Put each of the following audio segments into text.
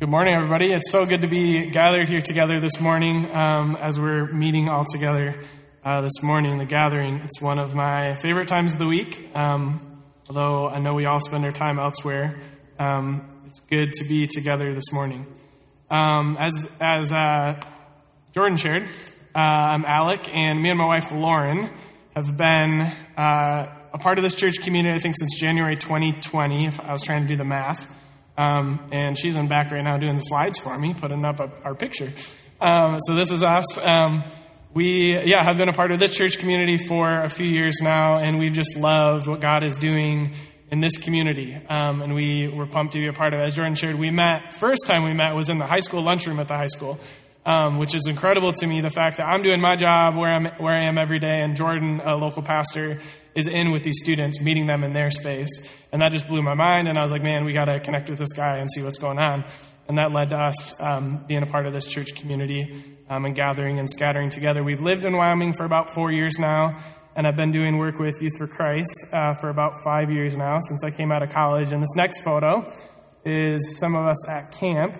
Good morning, everybody. It's so good to be gathered here together this morning um, as we're meeting all together uh, this morning, in the gathering. It's one of my favorite times of the week, um, although I know we all spend our time elsewhere. Um, it's good to be together this morning. Um, as as uh, Jordan shared, uh, I'm Alec, and me and my wife Lauren have been uh, a part of this church community, I think, since January 2020, if I was trying to do the math. Um, and she's in back right now doing the slides for me, putting up a, our picture. Um, so this is us. Um, we, yeah, have been a part of this church community for a few years now, and we've just loved what God is doing in this community. Um, and we were pumped to be a part of it. As Jordan shared, we met, first time we met was in the high school lunchroom at the high school. Um, which is incredible to me. The fact that I'm doing my job where I'm where I am every day, and Jordan, a local pastor, is in with these students, meeting them in their space. And that just blew my mind. And I was like, man, we got to connect with this guy and see what's going on. And that led to us um, being a part of this church community um, and gathering and scattering together. We've lived in Wyoming for about four years now, and I've been doing work with Youth for Christ uh, for about five years now since I came out of college. And this next photo is some of us at camp,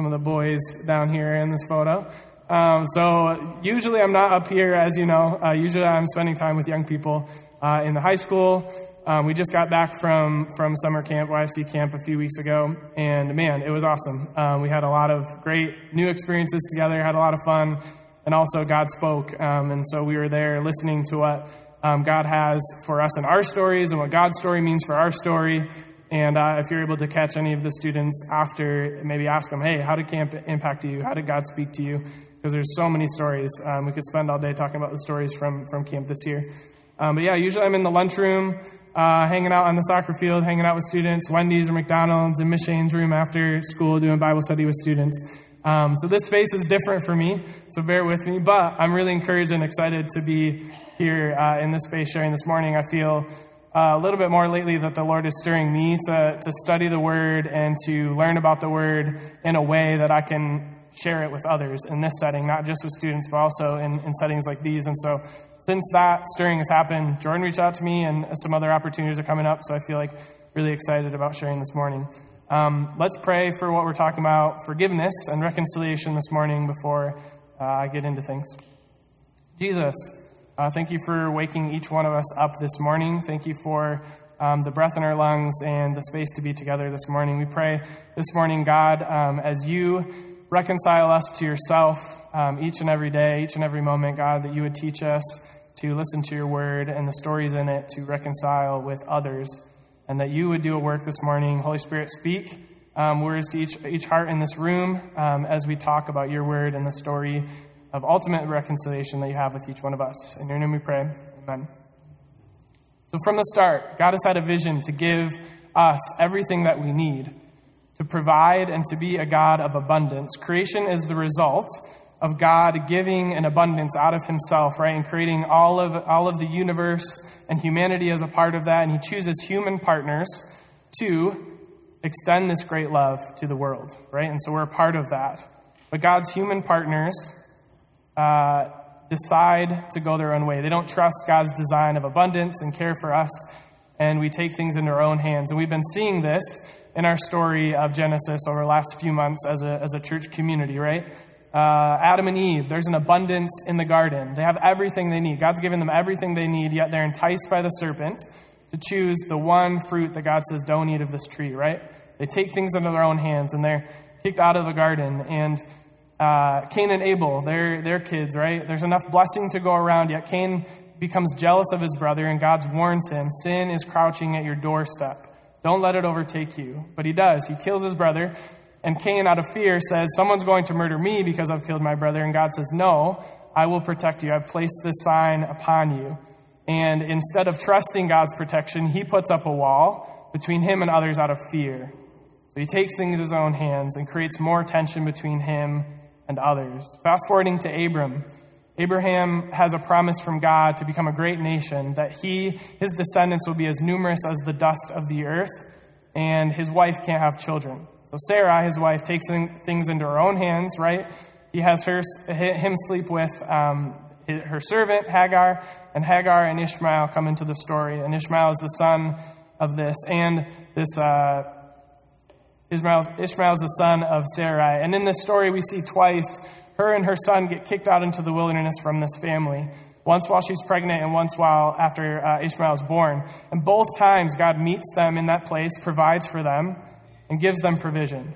some of the boys down here in this photo. Um, so usually I'm not up here, as you know. Uh, usually I'm spending time with young people uh, in the high school. Um, we just got back from, from summer camp, YFC camp, a few weeks ago, and man, it was awesome. Um, we had a lot of great new experiences together, had a lot of fun, and also God spoke. Um, and so we were there listening to what um, God has for us in our stories and what God's story means for our story. And uh, if you're able to catch any of the students after, maybe ask them, hey, how did camp impact you? How did God speak to you? Because there's so many stories. Um, we could spend all day talking about the stories from, from camp this year. Um, but yeah, usually I'm in the lunchroom, uh, hanging out on the soccer field, hanging out with students, Wendy's or McDonald's, in Miss Shane's room after school, doing Bible study with students. Um, so this space is different for me, so bear with me. But I'm really encouraged and excited to be here uh, in this space sharing this morning. I feel uh, a little bit more lately that the Lord is stirring me to, to study the Word and to learn about the Word in a way that I can share it with others in this setting, not just with students, but also in, in settings like these. And so since that stirring has happened, Jordan reached out to me, and some other opportunities are coming up. So I feel like really excited about sharing this morning. Um, let's pray for what we're talking about forgiveness and reconciliation this morning before uh, I get into things. Jesus, uh, thank you for waking each one of us up this morning. Thank you for um, the breath in our lungs and the space to be together this morning. We pray this morning, God, um, as you reconcile us to yourself um, each and every day, each and every moment, God, that you would teach us to listen to your word and the stories in it to reconcile with others, and that you would do a work this morning. Holy Spirit, speak um, words to each, each heart in this room um, as we talk about your word and the story of ultimate reconciliation that you have with each one of us. In your name we pray. Amen. So, from the start, God has had a vision to give us everything that we need, to provide and to be a God of abundance. Creation is the result of God giving an abundance out of himself, right? And creating all of, all of the universe and humanity as a part of that. And he chooses human partners to extend this great love to the world, right? And so we're a part of that. But God's human partners uh, decide to go their own way. They don't trust God's design of abundance and care for us, and we take things into our own hands. And we've been seeing this in our story of Genesis over the last few months as a, as a church community, right? uh, Adam and Eve, there's an abundance in the garden. They have everything they need. God's given them everything they need, yet they're enticed by the serpent to choose the one fruit that God says, don't eat of this tree, right? They take things into their own hands and they're kicked out of the garden. And uh, Cain and Abel, they're, they're kids, right? There's enough blessing to go around, yet Cain becomes jealous of his brother, and God warns him sin is crouching at your doorstep. Don't let it overtake you. But he does. He kills his brother. And Cain, out of fear, says, Someone's going to murder me because I've killed my brother. And God says, No, I will protect you. I've placed this sign upon you. And instead of trusting God's protection, he puts up a wall between him and others out of fear. So he takes things in his own hands and creates more tension between him and others. Fast forwarding to Abram. Abraham has a promise from God to become a great nation, that he, his descendants will be as numerous as the dust of the earth, and his wife can't have children. So Sarah, his wife, takes things into her own hands, right? He has her, him sleep with um, her servant, Hagar, and Hagar and Ishmael come into the story. And Ishmael is the son of this. And this, uh, Ishmael's, Ishmael's the son of Sarai. And in this story, we see twice her and her son get kicked out into the wilderness from this family. Once while she's pregnant and once while after uh, Ishmael is born. And both times, God meets them in that place, provides for them, and gives them provision.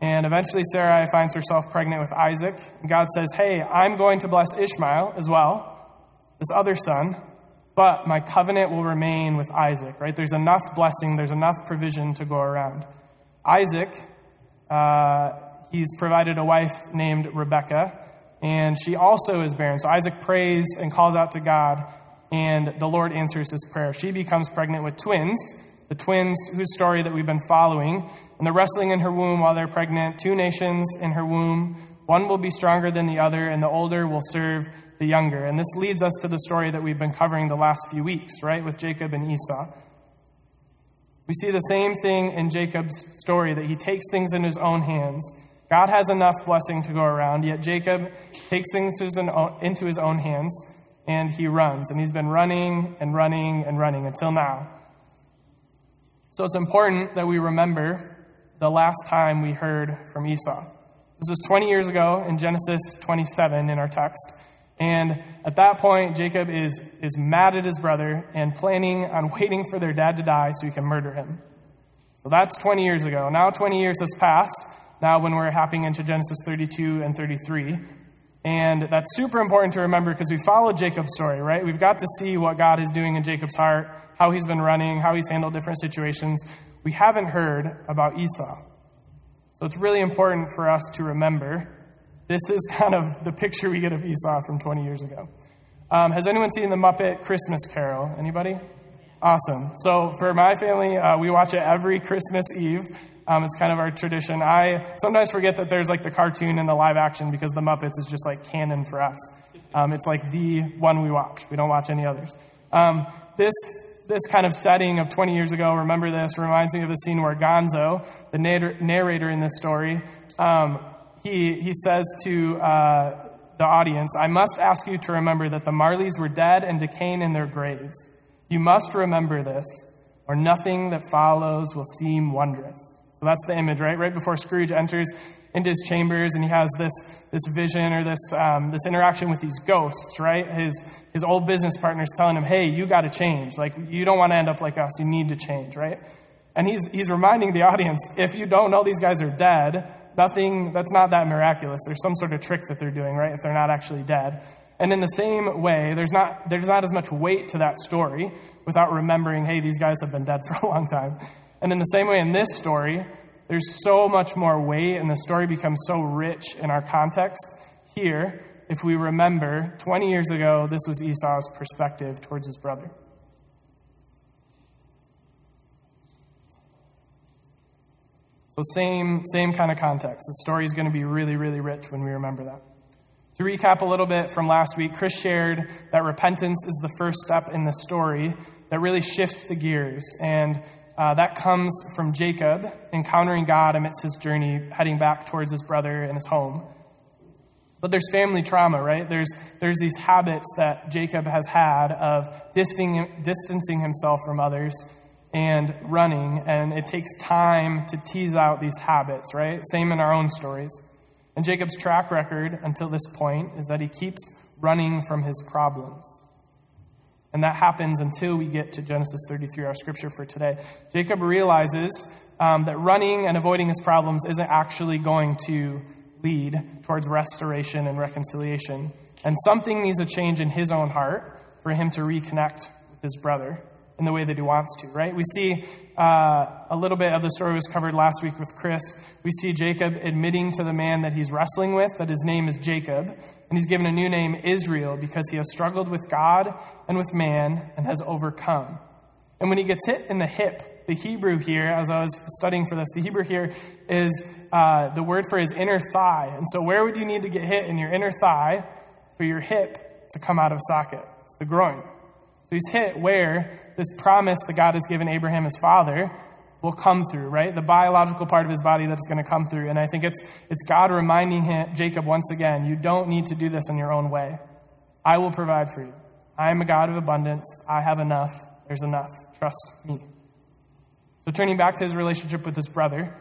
And eventually, Sarai finds herself pregnant with Isaac. And God says, Hey, I'm going to bless Ishmael as well, this other son, but my covenant will remain with Isaac, right? There's enough blessing, there's enough provision to go around. Isaac, uh, he's provided a wife named Rebecca, and she also is barren. So Isaac prays and calls out to God, and the Lord answers his prayer. She becomes pregnant with twins, the twins whose story that we've been following, and they're wrestling in her womb while they're pregnant. Two nations in her womb. One will be stronger than the other, and the older will serve the younger. And this leads us to the story that we've been covering the last few weeks, right, with Jacob and Esau. We see the same thing in Jacob's story that he takes things in his own hands. God has enough blessing to go around, yet Jacob takes things into his own hands and he runs. And he's been running and running and running until now. So it's important that we remember the last time we heard from Esau. This was 20 years ago in Genesis 27 in our text. And at that point, Jacob is, is mad at his brother and planning on waiting for their dad to die so he can murder him. So that's 20 years ago. Now 20 years has passed, now when we're hopping into Genesis 32 and 33. And that's super important to remember because we followed Jacob's story, right? We've got to see what God is doing in Jacob's heart, how he's been running, how he's handled different situations. We haven't heard about Esau. So it's really important for us to remember this is kind of the picture we get of Esau from 20 years ago. Um, has anyone seen the Muppet Christmas Carol? Anybody? Awesome. So for my family, uh, we watch it every Christmas Eve. Um, it's kind of our tradition. I sometimes forget that there's like the cartoon and the live action because the Muppets is just like canon for us. Um, it's like the one we watch. We don't watch any others. Um, this this kind of setting of 20 years ago, remember this, reminds me of the scene where Gonzo, the narrator in this story, um, he, he says to uh, the audience, I must ask you to remember that the Marleys were dead and decaying in their graves. You must remember this, or nothing that follows will seem wondrous. So that's the image, right? Right before Scrooge enters into his chambers and he has this, this vision or this, um, this interaction with these ghosts, right? His, his old business partner's telling him, hey, you got to change. Like, you don't want to end up like us. You need to change, right? And he's, he's reminding the audience if you don't know these guys are dead, nothing, that's not that miraculous. There's some sort of trick that they're doing, right? If they're not actually dead. And in the same way, there's not, there's not as much weight to that story without remembering, hey, these guys have been dead for a long time. And in the same way, in this story, there's so much more weight, and the story becomes so rich in our context here if we remember 20 years ago, this was Esau's perspective towards his brother. So, same, same kind of context. The story is going to be really, really rich when we remember that. To recap a little bit from last week, Chris shared that repentance is the first step in the story that really shifts the gears. And uh, that comes from Jacob encountering God amidst his journey, heading back towards his brother and his home. But there's family trauma, right? There's, there's these habits that Jacob has had of distancing, distancing himself from others and running, and it takes time to tease out these habits, right? Same in our own stories. And Jacob's track record until this point is that he keeps running from his problems. And that happens until we get to Genesis 33, our scripture for today. Jacob realizes um, that running and avoiding his problems isn't actually going to lead towards restoration and reconciliation. And something needs a change in his own heart for him to reconnect with his brother in the way that he wants to, right? We see uh, a little bit of the story was covered last week with Chris. We see Jacob admitting to the man that he's wrestling with that his name is Jacob, and he's given a new name, Israel, because he has struggled with God and with man and has overcome. And when he gets hit in the hip, the Hebrew here, as I was studying for this, the Hebrew here is uh, the word for his inner thigh. And so, where would you need to get hit in your inner thigh for your hip to come out of socket? It's the groin. So he's hit where this promise that God has given Abraham, his father, will come through, right? The biological part of his body that's going to come through. And I think it's, it's God reminding him, Jacob once again, you don't need to do this in your own way. I will provide for you. I am a God of abundance. I have enough. There's enough. Trust me. So, turning back to his relationship with his brother,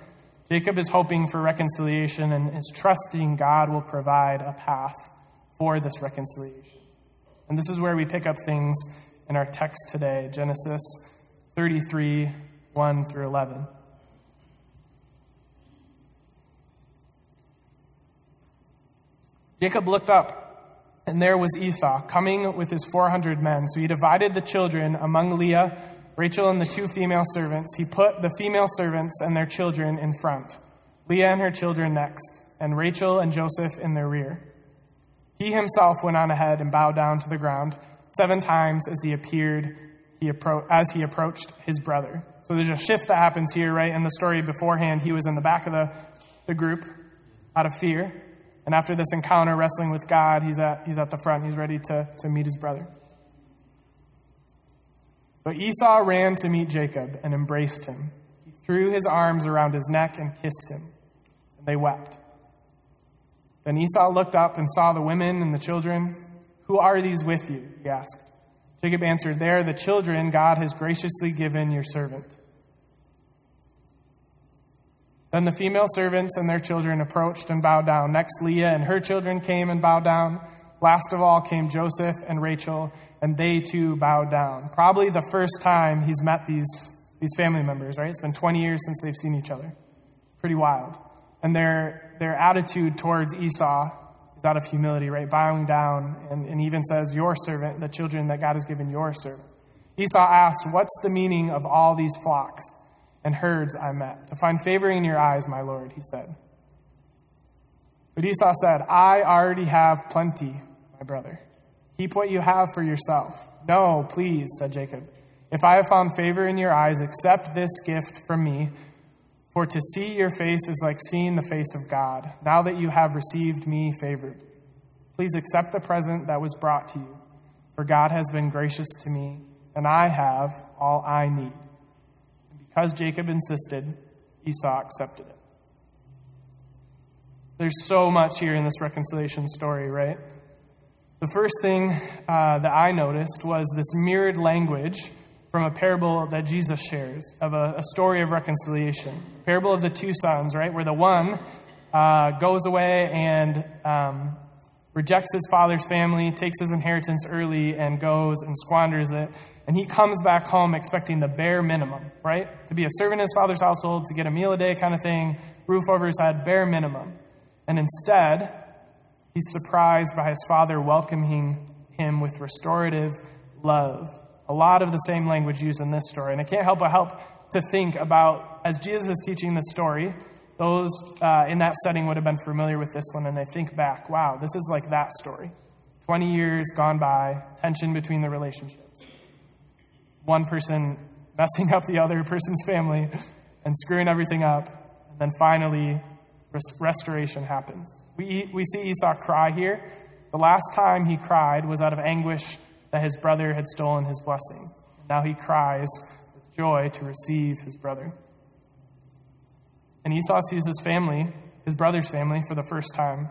Jacob is hoping for reconciliation and is trusting God will provide a path for this reconciliation. And this is where we pick up things in our text today Genesis 33 1 through 11. Jacob looked up, and there was Esau coming with his 400 men. So he divided the children among Leah, Rachel, and the two female servants. He put the female servants and their children in front, Leah and her children next, and Rachel and Joseph in their rear. He himself went on ahead and bowed down to the ground seven times as he appeared he appro- as he approached his brother. So there's a shift that happens here, right? In the story beforehand, he was in the back of the, the group out of fear. And after this encounter wrestling with God, he's at, he's at the front. He's ready to, to meet his brother. But Esau ran to meet Jacob and embraced him. He threw his arms around his neck and kissed him. And they wept. Then Esau looked up and saw the women and the children. Who are these with you? He asked. Jacob answered, They are the children God has graciously given your servant. Then the female servants and their children approached and bowed down. Next, Leah and her children came and bowed down. Last of all came Joseph and Rachel, and they too bowed down. Probably the first time he's met these, these family members, right? It's been 20 years since they've seen each other. Pretty wild. And their, their attitude towards Esau out of humility, right? Bowing down, and, and even says, Your servant, the children that God has given your servant. Esau asks, What's the meaning of all these flocks and herds I met? To find favor in your eyes, my Lord, he said. But Esau said, I already have plenty, my brother. Keep what you have for yourself. No, please, said Jacob. If I have found favor in your eyes, accept this gift from me for to see your face is like seeing the face of God, now that you have received me favored. Please accept the present that was brought to you, for God has been gracious to me, and I have all I need. And because Jacob insisted, Esau accepted it. There's so much here in this reconciliation story, right? The first thing uh, that I noticed was this mirrored language from a parable that Jesus shares of a, a story of reconciliation. Parable of the two sons, right? Where the one uh, goes away and um, rejects his father's family, takes his inheritance early, and goes and squanders it. And he comes back home expecting the bare minimum, right? To be a servant in his father's household, to get a meal a day kind of thing, roof over his head, bare minimum. And instead, he's surprised by his father welcoming him with restorative love a lot of the same language used in this story. And I can't help but help to think about, as Jesus is teaching this story, those uh, in that setting would have been familiar with this one, and they think back, wow, this is like that story. 20 years gone by, tension between the relationships. One person messing up the other person's family and screwing everything up. And then finally, res- restoration happens. We, we see Esau cry here. The last time he cried was out of anguish that his brother had stolen his blessing. Now he cries with joy to receive his brother. And Esau sees his family, his brother's family, for the first time,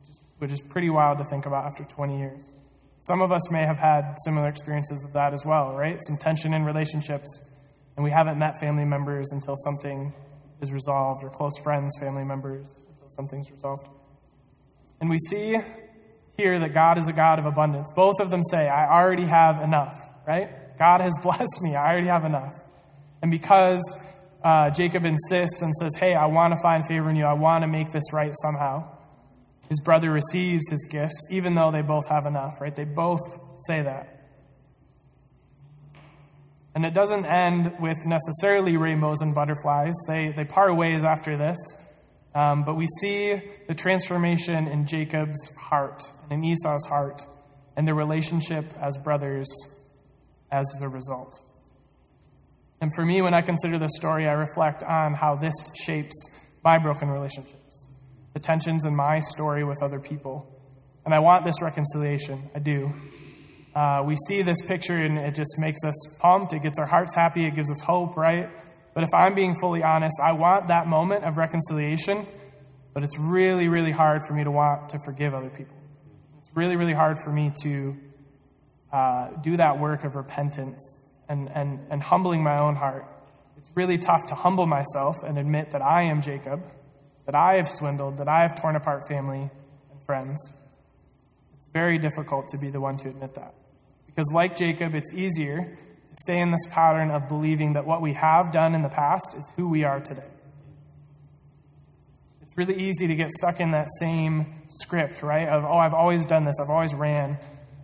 which is, which is pretty wild to think about after 20 years. Some of us may have had similar experiences of that as well, right? Some tension in relationships, and we haven't met family members until something is resolved, or close friends, family members, until something's resolved. And we see here that God is a God of abundance. Both of them say, I already have enough, right? God has blessed me. I already have enough. And because uh, Jacob insists and says, Hey, I want to find favor in you, I want to make this right somehow, his brother receives his gifts, even though they both have enough, right? They both say that. And it doesn't end with necessarily rainbows and butterflies. They, they part ways after this. Um, but we see the transformation in Jacob's heart and in Esau's heart and their relationship as brothers as the result. And for me, when I consider this story, I reflect on how this shapes my broken relationships, the tensions in my story with other people. And I want this reconciliation. I do. Uh, we see this picture and it just makes us pumped. It gets our hearts happy. It gives us hope, right? But if I'm being fully honest, I want that moment of reconciliation, but it's really, really hard for me to want to forgive other people. It's really, really hard for me to uh, do that work of repentance and, and, and humbling my own heart it's really tough to humble myself and admit that I am Jacob, that I have swindled, that I have torn apart family and friends. It's very difficult to be the one to admit that. Because, like Jacob, it's easier stay in this pattern of believing that what we have done in the past is who we are today. It's really easy to get stuck in that same script, right? Of, oh, I've always done this, I've always ran.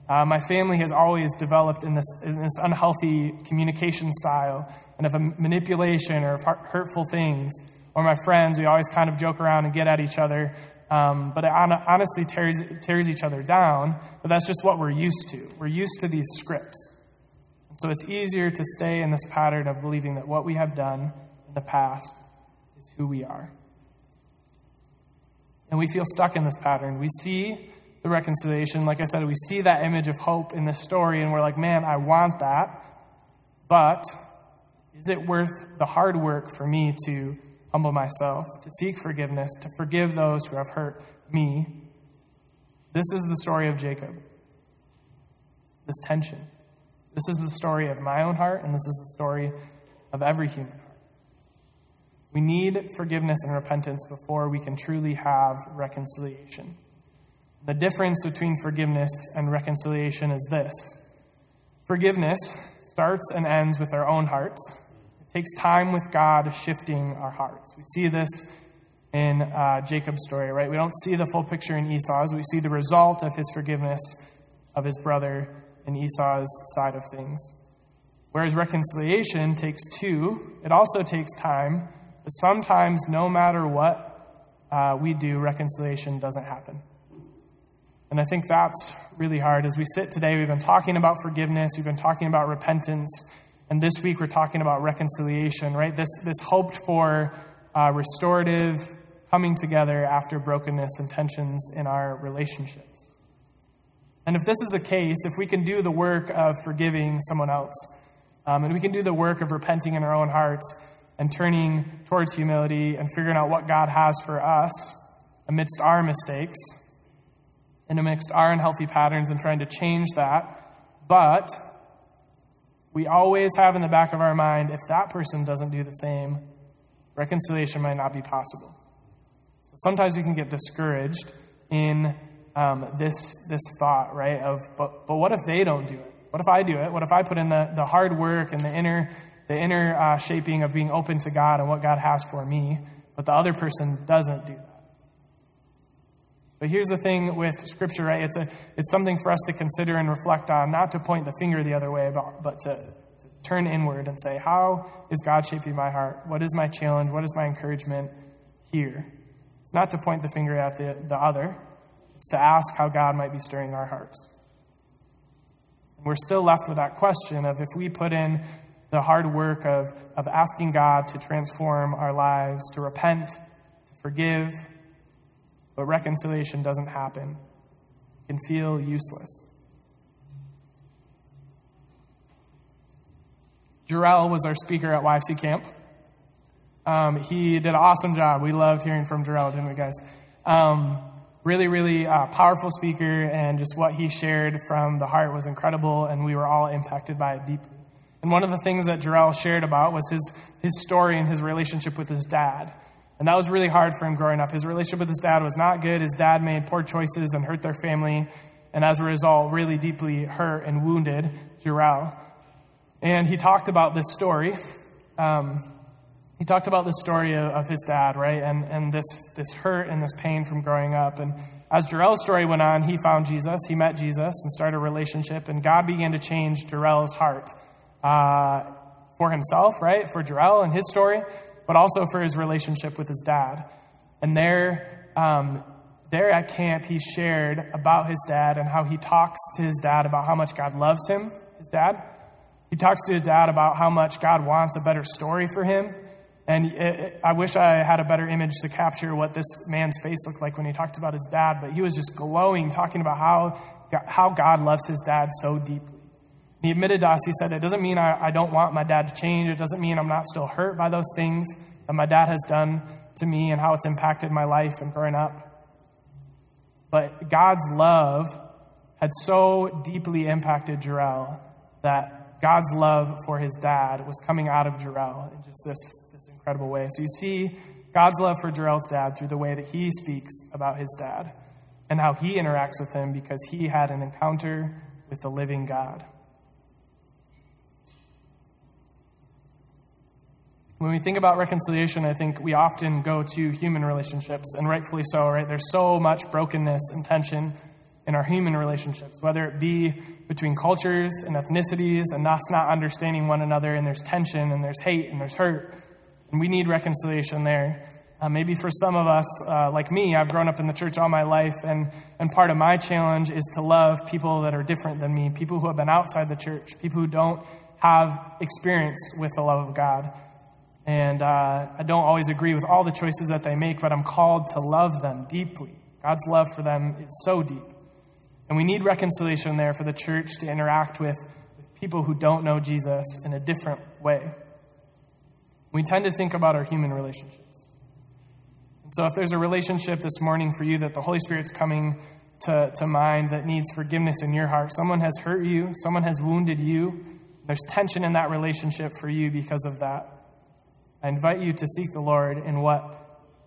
Uh, my family has always developed in this, in this unhealthy communication style and of manipulation or hurtful things. Or my friends, we always kind of joke around and get at each other. Um, but it honestly tears, tears each other down. But that's just what we're used to. We're used to these scripts. So it's easier to stay in this pattern of believing that what we have done in the past is who we are. And we feel stuck in this pattern. We see the reconciliation. Like I said, we see that image of hope in this story, and we're like, man, I want that. But is it worth the hard work for me to humble myself, to seek forgiveness, to forgive those who have hurt me? This is the story of Jacob. This tension. This is the story of my own heart, and this is the story of every human heart. We need forgiveness and repentance before we can truly have reconciliation. The difference between forgiveness and reconciliation is this forgiveness starts and ends with our own hearts. It takes time with God shifting our hearts. We see this in uh, Jacob's story, right? We don't see the full picture in Esau's. We see the result of his forgiveness of his brother in Esau's side of things. Whereas reconciliation takes two, it also takes time, but sometimes, no matter what uh, we do, reconciliation doesn't happen. And I think that's really hard. As we sit today, we've been talking about forgiveness, we've been talking about repentance, and this week we're talking about reconciliation, right? This, this hoped for uh, restorative coming together after brokenness and tensions in our relationships. And if this is the case, if we can do the work of forgiving someone else, um, and we can do the work of repenting in our own hearts and turning towards humility and figuring out what God has for us amidst our mistakes, and amidst our unhealthy patterns and trying to change that. But we always have in the back of our mind if that person doesn't do the same, reconciliation might not be possible. So sometimes we can get discouraged in um, this, this thought, right? Of, but, but what if they don't do it? What if I do it? What if I put in the, the hard work and the inner, the inner uh, shaping of being open to God and what God has for me, but the other person doesn't do that? But here's the thing with Scripture, right? It's, a, it's something for us to consider and reflect on, not to point the finger the other way, but, but to, to turn inward and say, How is God shaping my heart? What is my challenge? What is my encouragement here? It's not to point the finger at the, the other, to ask how God might be stirring our hearts. And we're still left with that question of if we put in the hard work of, of asking God to transform our lives, to repent, to forgive, but reconciliation doesn't happen, can feel useless. Jarrell was our speaker at YFC camp. Um, he did an awesome job. We loved hearing from Jarrell, didn't we, guys? Um, really, really uh, powerful speaker, and just what he shared from the heart was incredible, and we were all impacted by it deeply. And one of the things that Jarrell shared about was his, his story and his relationship with his dad. And that was really hard for him growing up. His relationship with his dad was not good. His dad made poor choices and hurt their family, and as a result, really deeply hurt and wounded Jarrell. And he talked about this story. Um, he talked about the story of, his dad, right? And, and this, this hurt and this pain from growing up. And as Jarrell's story went on, he found Jesus, he met Jesus, and started a relationship, and God began to change Jarrell's heart uh, for himself, right? For Jarrell and his story, but also for his relationship with his dad. And there, um, there at camp, he shared about his dad and how he talks to his dad about how much God loves him, his dad. He talks to his dad about how much God wants a better story for him. And it, I wish I had a better image to capture what this man's face looked like when he talked about his dad, but he was just glowing, talking about how, how God loves his dad so deeply. He admitted to us, he said, It doesn't mean I, I don't want my dad to change. It doesn't mean I'm not still hurt by those things that my dad has done to me and how it's impacted my life and growing up. But God's love had so deeply impacted Jarrell that God's love for his dad was coming out of Jarrell in just this, this incredible way. So you see God's love for Jarrell's dad through the way that he speaks about his dad and how he interacts with him because he had an encounter with the living God. When we think about reconciliation, I think we often go to human relationships, and rightfully so, right? There's so much brokenness and tension in our human relationships, whether it be between cultures and ethnicities and us not understanding one another, and there's tension and there's hate and there's hurt. And we need reconciliation there. Uh, maybe for some of us, uh, like me, I've grown up in the church all my life, and, and part of my challenge is to love people that are different than me, people who have been outside the church, people who don't have experience with the love of God. And uh, I don't always agree with all the choices that they make, but I'm called to love them deeply. God's love for them is so deep. And we need reconciliation there for the church to interact with, with people who don't know Jesus in a different way. We tend to think about our human relationships. And so if there's a relationship this morning for you that the Holy Spirit's coming to, to mind that needs forgiveness in your heart, someone has hurt you, someone has wounded you, there's tension in that relationship for you because of that. I invite you to seek the Lord in what,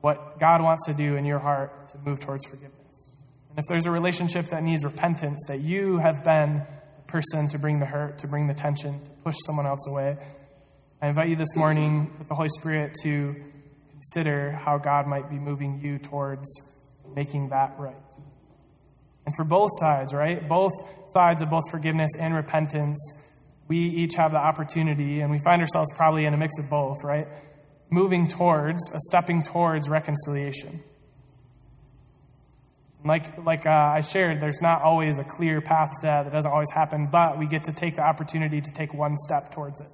what God wants to do in your heart to move towards forgiveness. And if there's a relationship that needs repentance, that you have been the person to bring the hurt, to bring the tension, to push someone else away, I invite you this morning with the Holy Spirit to consider how God might be moving you towards making that right. And for both sides, right? Both sides of both forgiveness and repentance, we each have the opportunity, and we find ourselves probably in a mix of both, right? Moving towards, a stepping towards reconciliation. Like, like uh, I shared, there's not always a clear path to that. That doesn't always happen, but we get to take the opportunity to take one step towards it.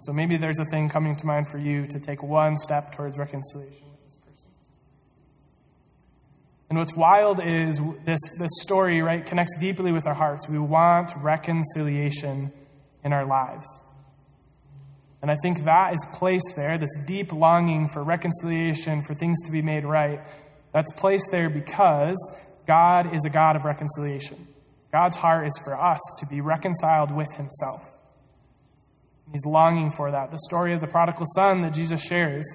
So maybe there's a thing coming to mind for you to take one step towards reconciliation with this person. And what's wild is this, this story, right, connects deeply with our hearts. We want reconciliation in our lives. And I think that is placed there, this deep longing for reconciliation, for things to be made right, that's placed there because God is a God of reconciliation. God's heart is for us to be reconciled with Himself. He's longing for that. The story of the prodigal son that Jesus shares,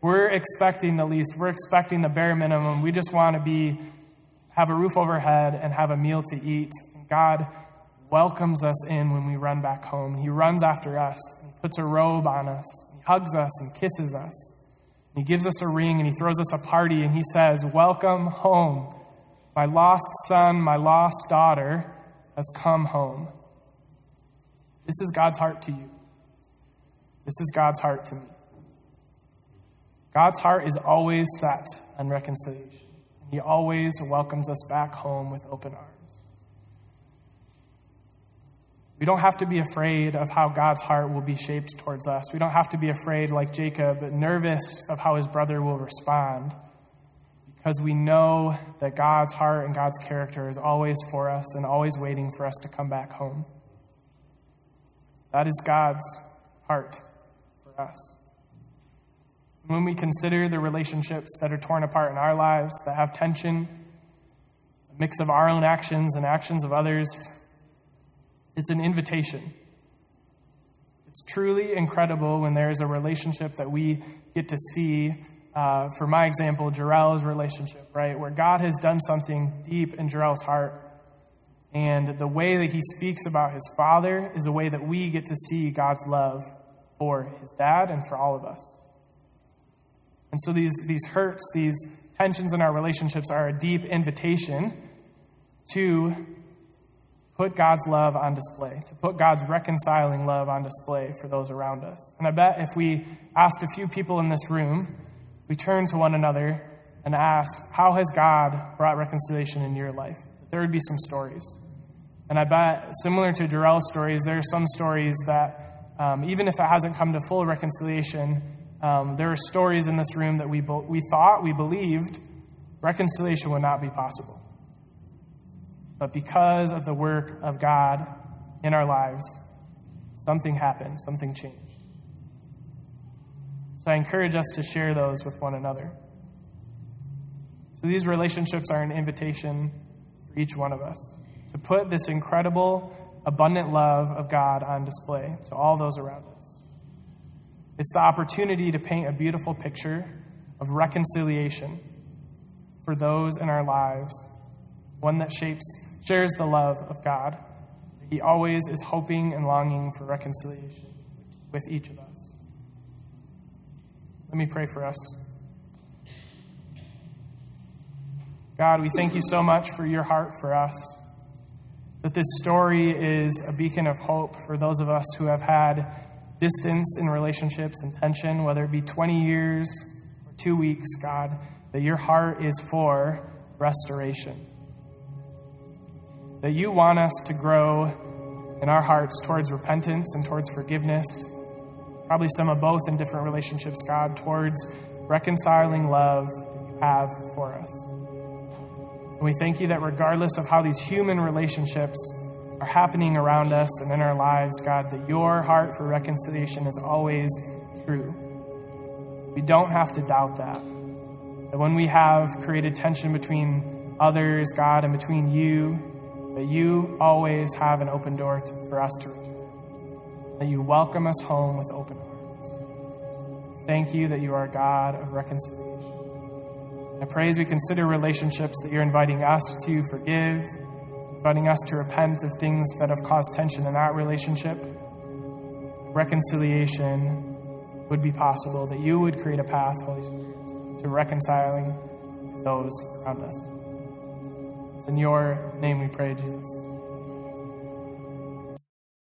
we're expecting the least. We're expecting the bare minimum. We just want to be have a roof over our head and have a meal to eat. And God welcomes us in when we run back home. He runs after us. He puts a robe on us. He hugs us and kisses us. He gives us a ring and he throws us a party and he says, Welcome home. My lost son, my lost daughter has come home. This is God's heart to you. This is God's heart to me. God's heart is always set on reconciliation. He always welcomes us back home with open arms. We don't have to be afraid of how God's heart will be shaped towards us. We don't have to be afraid, like Jacob, nervous of how his brother will respond, because we know that God's heart and God's character is always for us and always waiting for us to come back home. That is God's heart us. When we consider the relationships that are torn apart in our lives, that have tension, a mix of our own actions and actions of others, it's an invitation. It's truly incredible when there is a relationship that we get to see. Uh, for my example, Jarrell's relationship, right? Where God has done something deep in Jarrell's heart. And the way that he speaks about his father is a way that we get to see God's love for his dad and for all of us. And so these, these hurts, these tensions in our relationships are a deep invitation to put God's love on display, to put God's reconciling love on display for those around us. And I bet if we asked a few people in this room, we turned to one another and asked, How has God brought reconciliation in your life? There would be some stories. And I bet, similar to Jarrell's stories, there are some stories that, um, even if it hasn't come to full reconciliation, um, there are stories in this room that we, be- we thought, we believed, reconciliation would not be possible. But because of the work of God in our lives, something happened, something changed. So I encourage us to share those with one another. So these relationships are an invitation for each one of us to put this incredible abundant love of God on display to all those around us. It's the opportunity to paint a beautiful picture of reconciliation for those in our lives, one that shapes, shares the love of God. He always is hoping and longing for reconciliation with each of us. Let me pray for us. God, we thank you so much for your heart for us. That this story is a beacon of hope for those of us who have had distance in relationships and tension, whether it be 20 years or two weeks, God, that your heart is for restoration. That you want us to grow in our hearts towards repentance and towards forgiveness, probably some of both in different relationships, God, towards reconciling love that you have for us. And we thank you that regardless of how these human relationships are happening around us and in our lives, God, that your heart for reconciliation is always true. We don't have to doubt that. That when we have created tension between others, God, and between you, that you always have an open door to, for us to return. That you welcome us home with open arms. Thank you that you are a God of reconciliation. I pray as we consider relationships that you're inviting us to forgive, inviting us to repent of things that have caused tension in that relationship. Reconciliation would be possible, that you would create a path, Holy Spirit, to reconciling those around us. It's in your name we pray, Jesus.